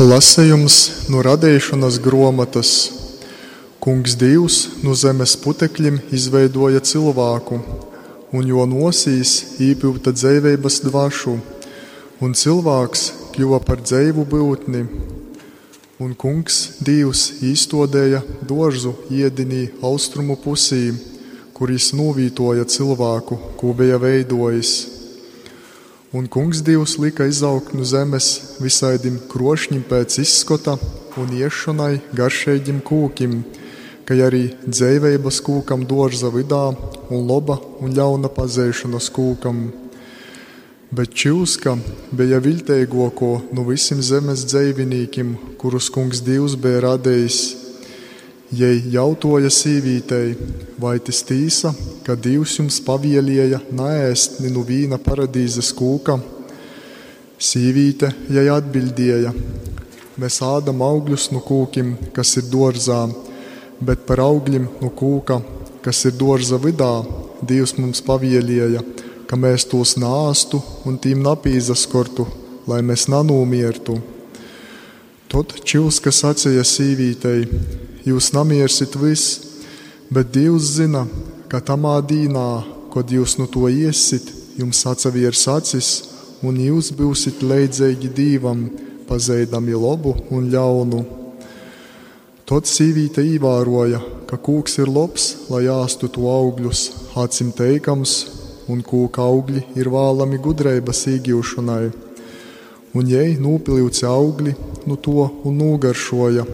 Lasījums no radīšanas grāmatas. Kungs Dievs no zemes putekļiem izveidoja cilvēku, un jo nosīs īpilta dzīvības dvašu, un cilvēks kļuva par dzīvu būtni. Un kungs Dievs īstodēja dožu iedinī austrumu pusī, kuris novītoja cilvēku, ko bija veidojis Un kungs Dievs lika izaugt no zemes visaidim krošņiem pēc izskota un iešanai garšīgiem kūkiem, kā arī dzīvības kūkam dārza vidā un loba un ļauna pazēšanas kūkam. Bet čūska bija viltīgāko no visiem zemes dzīvniekiem, kurus kungs Dievs bija radījis Jei jautāja sīvītei, vai tas tīsa, ka Dievs jums pavielīja nēst no vīna paradīzes kūka? Sīvīte jai atbildēja: Mēs ādam augļus no kūkiem, kas ir dārzā, bet par augļiem no kūka, kas ir dārza vidā, Dievs mums pavielīja, ka mēs tos nāstu un tīm napīzas kortu, lai mēs nanūmiertu. Tad čilska sacīja sīvītei: jūs namiersit viss, bet Dievs zina, ka tamā dīnā, kad jūs no to iesit, jums atseviers acis, un jūs būsit leidzīgi Dievam, pazeidami labu un ļaunu. Tad sīvīte ievēroja, ka kūks ir labs, lai āstu to augļus, acim teikams, un kūka augļi ir vēlami gudrības iegūšanai. Un jai nūpilījusi augļi no to un nogaršoja,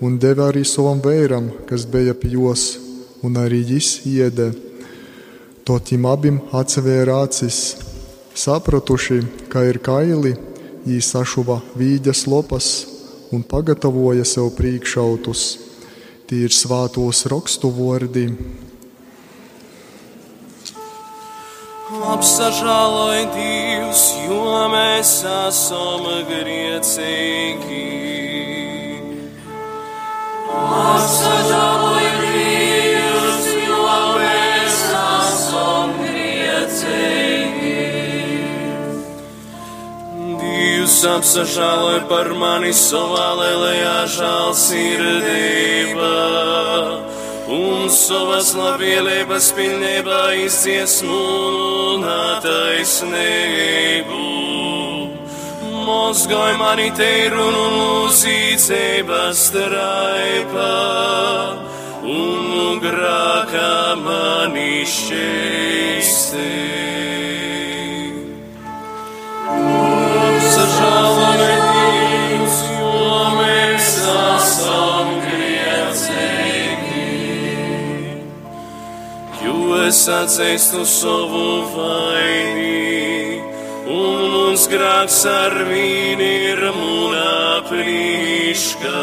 un deva arī savam vēram, kas bija pie jos, un arī viņš iedē. Totim abiem atsevēra acis, sapratuši, ka ir kaili, viņi sašuva vīģes lopas un pagatavoja sev priekšautus. Tie ir svātos rakstu vārdi. Apsažāloj Dievs, jo mēs esam griecīgi. Dievs apsažāloja par mani savā lielajā žēlsirdībā un savas labvēlības pilnībā izdziesmu un attaisnību. Mozgoj mani teiru un lūzīcības straipa, un grākā mani šķīstī. Sažālame Dievs, jo mēs esam griecīgi, jo es atzīstu savu vainību un mums grāks ar vīni ir mūna plīška.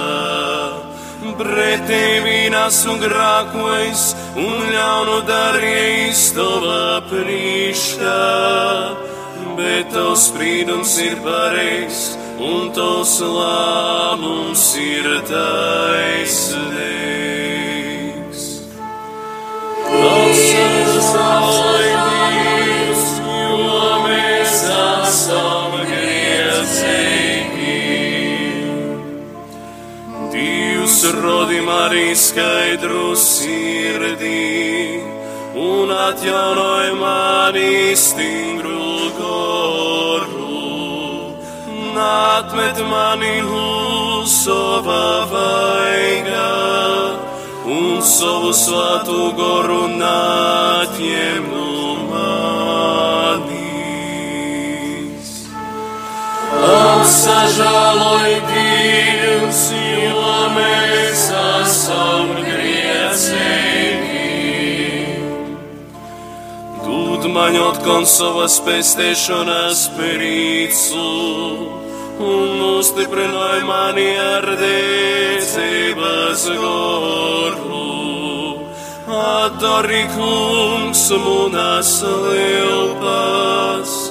Pretī vīnas un grākojas un ļaunu darījis tava plīška. Bet tavs sprīdums ir pareizs un tavs lēmums ir taisnīgs. Tavs ir savs rodi arī skaidru sirdī un atjaunoja mani stingru goru. Atmet mani uz sava vaiga un savu svātu goru nātiem Apsažāloj Dievs, jo mēs esam griecīgi. Dūd man atkal savas pēstēšanas prīcu un nostiprināj mani ar dēcības goru. Atdari kungs munas lielpas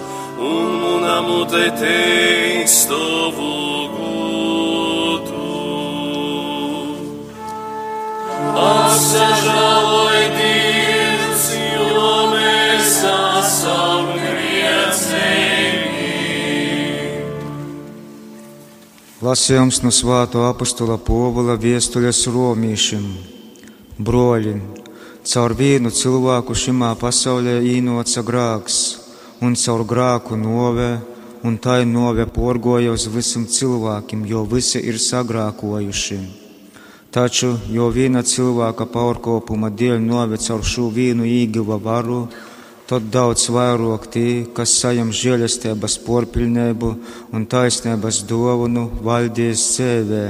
jo mēs esam griecīgi. Lasījums no Svāto apakstula Povala viestuļas Romiešiem. Broļi, caur vienu cilvēku šimā pasaulē īnoca grāks, un caur grāku novē, un tai novē porgoja uz visiem cilvēkiem, jo visi ir sagrākojuši. Taču, jo viena cilvēka paurkopuma dēļ novē caur šo vienu īguva varu, tad daudz vairāk tie, kas sajam žēlestības porpilnību un taisnības dāvanu valdīs dzīvē,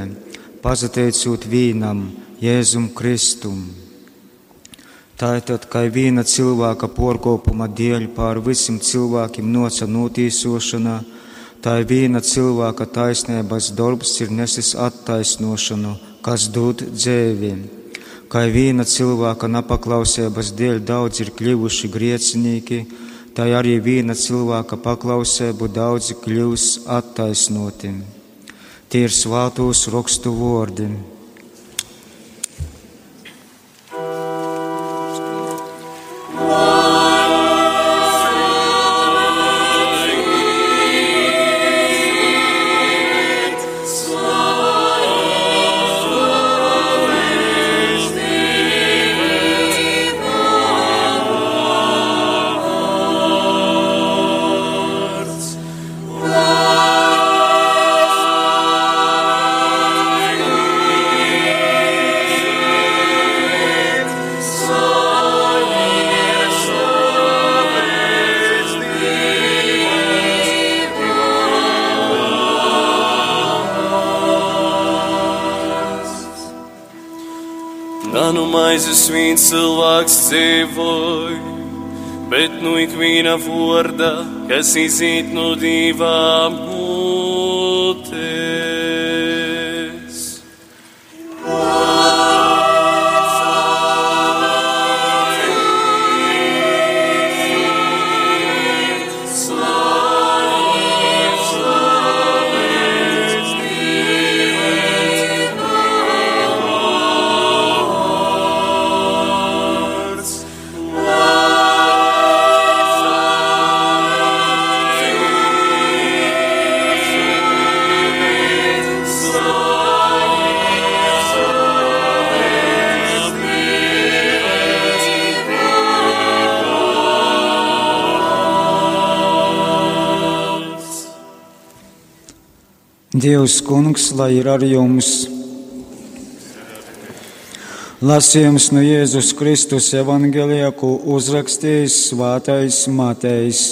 pazateicot vīnam, Jēzum Kristum. Tātad, kā viena cilvēka porkopuma dēļ pār visiem cilvēkiem noca notīsošana, tā viena cilvēka taisnības darbs ir nesis attaisnošanu, kas dod dzīvību kā viena cilvēka nepaklausības dēļ daudz ir kļuvuši griecinīgi, tā arī viena cilvēka paklausību daudzi kļūs attaisnoti. Tie ir svātos rakstu vārdi. Maizes viens cilvēks dzīvoja, bet nu ikviena vārda, kas izīt no divām Dievs, kungs, lai ir ar jums! Lasījums no Jēzus Kristus evangelijā, ko uzrakstījis Svātais Matejs.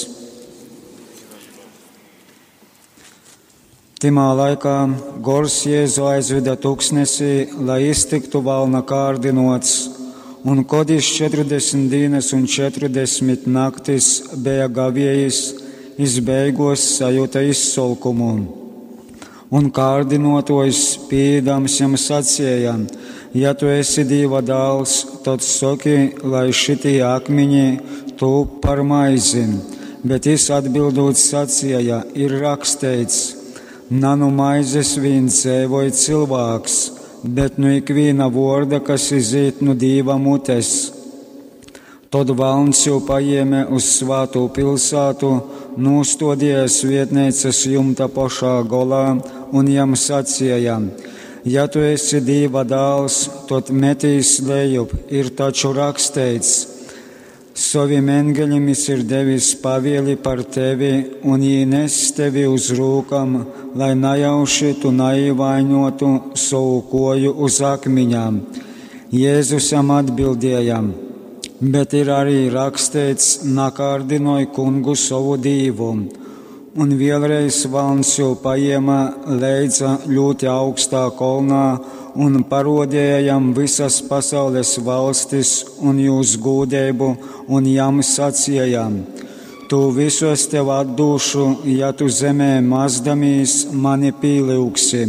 Timā laikā Gors Jēzu aizveda tūkstnesī, lai iztiktu valna kārdinots, un kodis 40 dienas un 40 naktis bija gavējis, izbeigos sajūta izsolkumu un kārdinotojs pīdams jam sacīja, ja tu esi dieva dēls, tad saki, lai šitie akmeņi tu par maizi. Bet es atbildot sacīja, ir rakstīts, nanu maizes vien dzīvoja cilvēks, bet nu ikviena vorda, kas iziet no dieva mutes. Tad valns jau paņēma uz svāto pilsētu, nostodies vietnēcas jumta pašā golā un jam sacīja: Ja tu esi dieva dēls, tad metīs lejup, ir taču rakstīts. Saviem engeļiem ir devis pavieli par tevi, un viņi nes tevi uz rūkām, lai nejauši tu neievainotu savu koju uz akmeņām. Jēzusam atbildējām, bet ir arī rakstīts, nakārdinoja kungu savu dīvumu un vēlreiz valns jau paēma leidza ļoti augstā kolnā un parodējam visas pasaules valstis un jūs gūdēbu un jām sacījām. Tu visos tev atdūšu, ja tu zemē mazdamīs mani pīlūksi.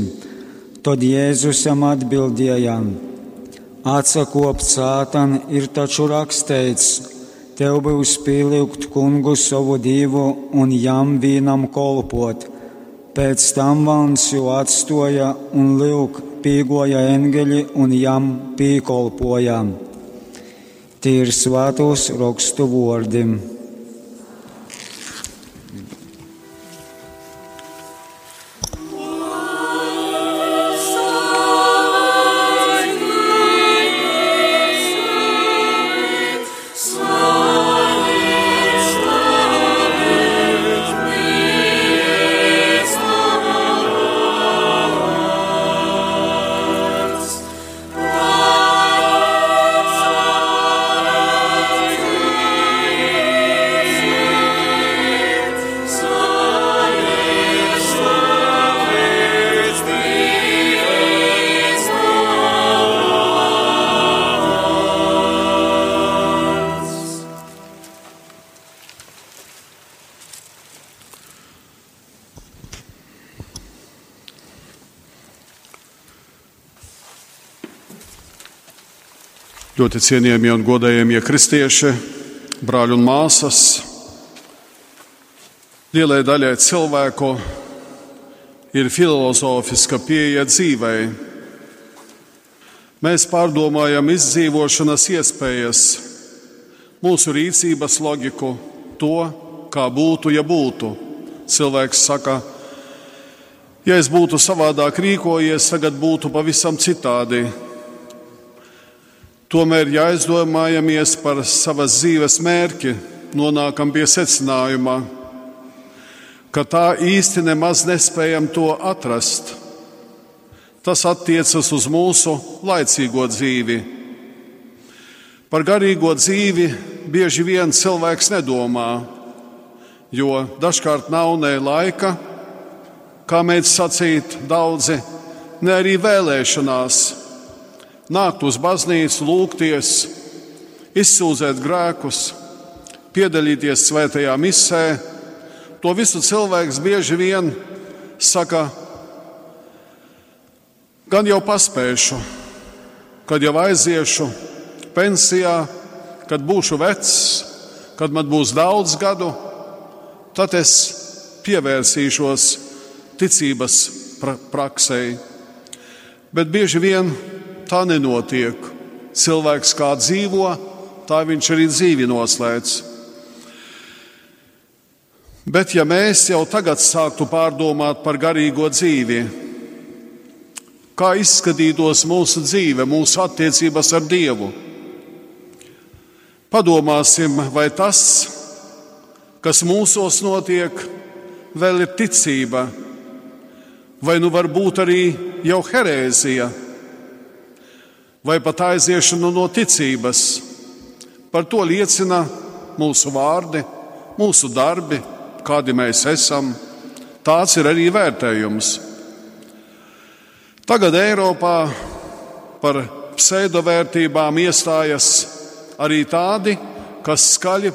Tad Jēzusam atbildējām: Atsakop sātan ir taču rakstīts Tev būs pielikt kungu savu divu un jām vīnam kolpot. Pēc tam vans jau atstoja un lūk pīgoja engeļi un jām pīkolpojām. Tie ir svētos rakstu vārdim. Ļoti cienījamie un godējamie kristieši, brāļi un māsas, lielai daļai cilvēku ir filozofiska pieeja dzīvei. Mēs pārdomājam izdzīvošanas iespējas, mūsu rīcības loģiku, to, kā būtu, ja būtu. Cilvēks saka, ja es būtu savādāk rīkojies, tagad būtu pavisam citādi. Tomēr, ja aizdomājamies par savas dzīves mērķi, nonākam pie secinājuma, ka tā īsti nemaz nespējam to atrast. Tas attiecas uz mūsu laicīgo dzīvi. Par garīgo dzīvi bieži vien cilvēks nedomā, jo dažkārt nav ne laika, kā mēs sacīt, daudzi, ne arī vēlēšanās nākt uz baznīcu, lūgties, izsūdzēt grēkus, piedalīties svētajā misē. To visu cilvēks bieži vien saka, gan jau paspēšu, kad jau aiziešu pensijā, kad būšu vecs, kad man būs daudz gadu, tad es pievērsīšos ticības pra praksei. Bet bieži vien tā nenotiek. Cilvēks kā dzīvo, tā viņš arī dzīvi noslēdz. Bet, ja mēs jau tagad sāktu pārdomāt par garīgo dzīvi, kā izskatītos mūsu dzīve, mūsu attiecības ar Dievu, padomāsim, vai tas, kas mūsos notiek, vēl ir ticība, vai nu var būt arī jau herēzija vai pat aiziešanu no ticības. Par to liecina mūsu vārdi, mūsu darbi, kādi mēs esam. Tāds ir arī vērtējums. Tagad Eiropā par pseidovērtībām iestājas arī tādi, kas skaļi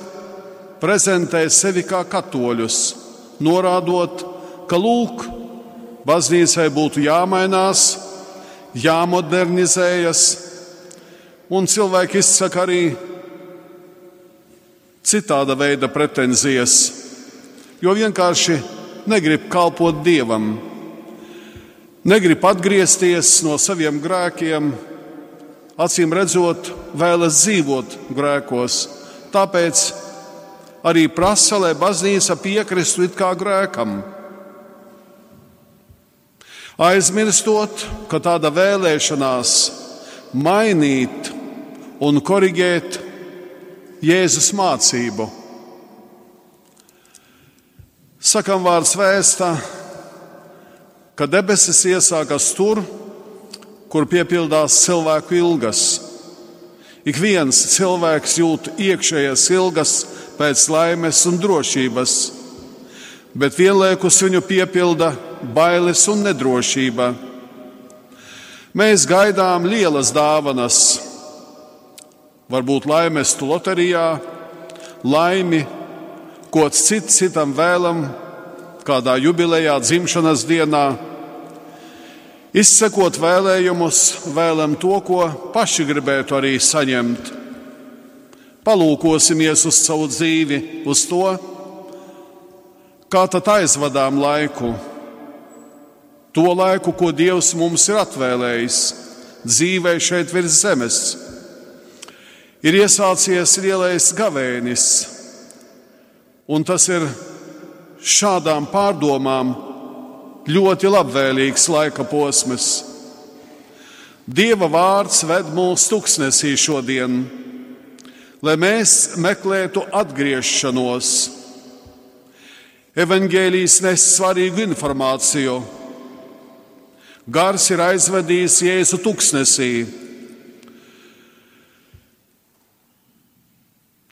prezentē sevi kā katoļus, norādot, ka lūk, baznīcai būtu jāmainās, jāmodernizējas, un cilvēki izsaka arī citāda veida pretenzijas, jo vienkārši negrib kalpot dievam, negrib atgriezties no saviem grēkiem, acīm redzot, vēlas dzīvot grēkos. Tāpēc arī prasa, lai baznīca piekristu it kā grēkam aizmirstot, ka tāda vēlēšanās mainīt un korrigēt Jēzus mācību. Sakam vārds vēstā, ka debesis iesākas tur, kur piepildās cilvēku ilgas. Ik viens cilvēks jūt iekšējas ilgas pēc laimes un drošības, bet vienlaikus viņu piepilda bailes un nedrošība. Mēs gaidām lielas dāvanas, varbūt laimestu loterijā, laimi, ko cits citam vēlam, kādā jubilejā, dzimšanas dienā. Izsekot vēlējumus, vēlam to, ko paši gribētu arī saņemt. Palūkosimies uz savu dzīvi, uz to, kā tad aizvadām laiku to laiku, ko Dievs mums ir atvēlējis dzīvē šeit virs zemes. Ir iesācies lielais gavēnis, un tas ir šādām pārdomām ļoti labvēlīgs laika posms. Dieva vārds ved mūsu tuksnesī šodien, lai mēs meklētu atgriešanos. Evangelijas nes svarīgu informāciju Gars ir aizvedījis Jēzu tuksnesī.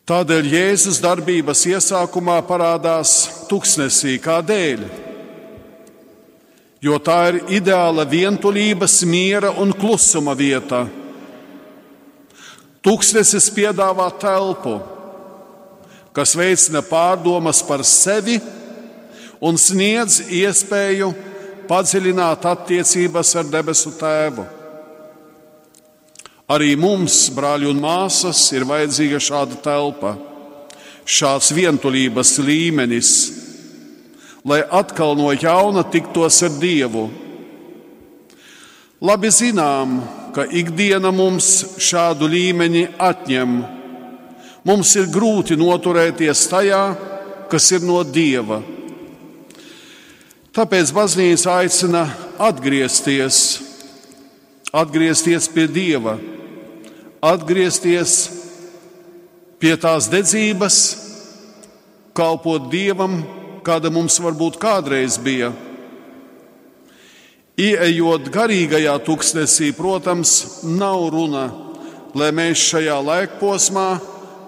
Tādēļ Jēzus darbības iesākumā parādās tuksnesī. Kādēļ? Jo tā ir ideāla vientulības, miera un klusuma vieta. Tuksnesis piedāvā telpu, kas veicina pārdomas par sevi un sniedz iespēju padziļināt attiecības ar debesu Tēvu. Arī mums, brāļi un māsas, ir vajadzīga šāda telpa, šāds vientulības līmenis, lai atkal no jauna tiktos ar Dievu. Labi zinām, ka ikdiena mums šādu līmeni atņem. Mums ir grūti noturēties tajā, kas ir no Dieva. Tāpēc baznīca aicina atgriezties, atgriezties pie Dieva, atgriezties pie tās dedzības, kalpot Dievam, kāda mums varbūt kādreiz bija. Ieejot garīgajā tuksnesī, protams, nav runa, lai mēs šajā laikposmā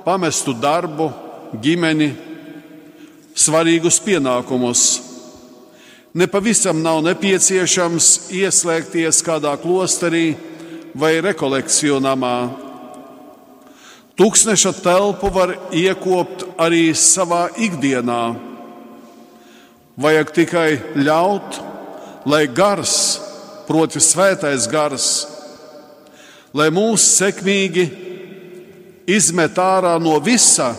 pamestu darbu, ģimeni, svarīgus pienākumus Nepavisam nav nepieciešams ieslēgties kādā klosterī vai rekolekciju namā. Tūkstneša telpu var iekopt arī savā ikdienā. Vajag tikai ļaut, lai gars, proti, svētais gars, lai mūs sekmīgi izmet ārā no visa,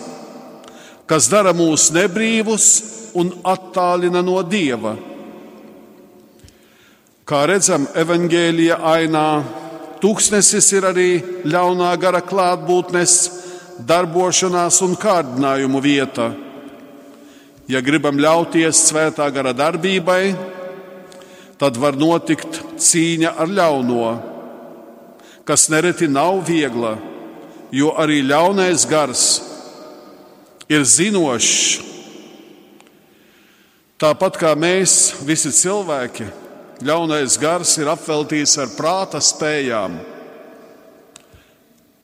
kas dara mūs nebrīvus un attālina no Dieva. Kā redzam, evanģēlīja ainā, tūkstnesis ir arī ļaunā gara klātbūtnes, darbošanās un kārdinājumu vieta. Ja gribam ļauties svētā gara darbībai, tad var notikt cīņa ar ļauno, kas nereti nav viegla, jo arī ļaunais gars ir zinošs. Tāpat kā mēs, visi cilvēki, ļaunais gars ir apveltīts ar prāta spējām.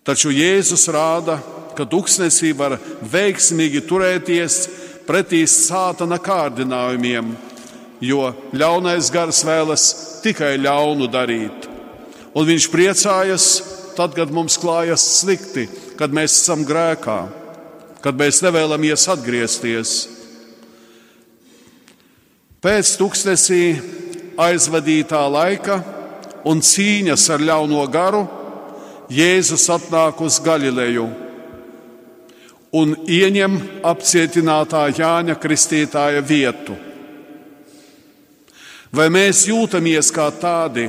Taču Jēzus rāda, ka tūkstnesī var veiksmīgi turēties pretī sātana kārdinājumiem, jo ļaunais gars vēlas tikai ļaunu darīt. Un viņš priecājas tad, kad mums klājas slikti, kad mēs esam grēkā, kad mēs nevēlamies atgriezties. Pēc tūkstnesī aizvadītā laika un cīņas ar ļauno garu, Jēzus atnāk uz Galileju un ieņem apcietinātā Jāņa Kristītāja vietu. Vai mēs jūtamies kā tādi,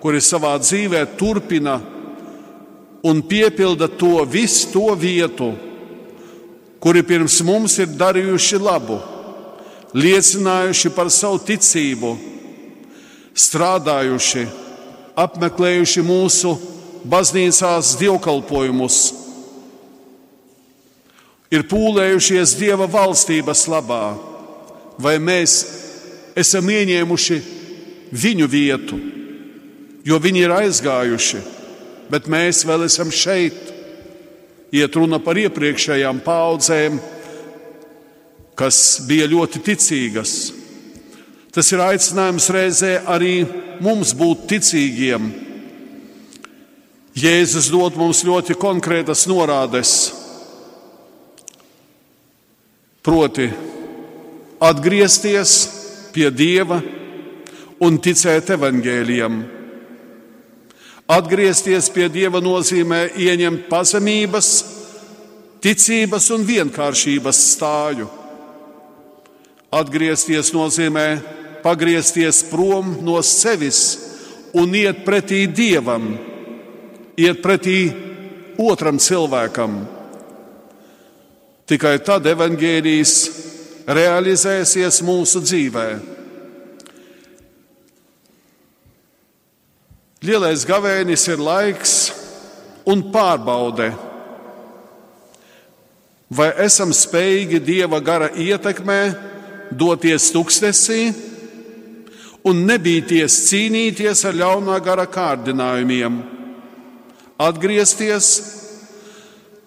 kuri savā dzīvē turpina un piepilda to visu to vietu, kuri pirms mums ir darījuši labu, liecinājuši par savu ticību? Strādājuši, apmeklējuši mūsu baznīcās dievkalpojumus, ir pūlējušies Dieva valstības labā, vai mēs esam ieņēmuši viņu vietu, jo viņi ir aizgājuši, bet mēs vēl esam šeit. Iet runa par iepriekšējām paudzēm, kas bija ļoti ticīgas, Tas ir aicinājums reizē arī mums būt ticīgiem. Jēzus dod mums ļoti konkrētas norādes, proti, atgriezties pie Dieva un ticēt evaņģēliem. Atgriezties pie Dieva nozīmē ieņemt pazemības, ticības un vienkāršības stāju. Atgriezties nozīmē pagriezties prom no sevis un iet pretī dievam, iet pretī otram cilvēkam. Tikai tad evaņģēlijas realizēsies mūsu dzīvē. Lielais gavēnis ir laiks un pārbaude. Vai esam spējīgi dieva gara ietekmē doties tuksnesī? Un nebīties cīnīties ar ļaunā gara kārdinājumiem, atgriezties,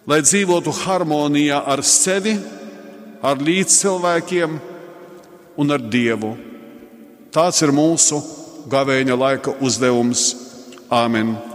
lai dzīvotu harmonijā ar sevi, ar līdzcilvēkiem un ar Dievu. Tāds ir mūsu gavēņa laika uzdevums. Āmen!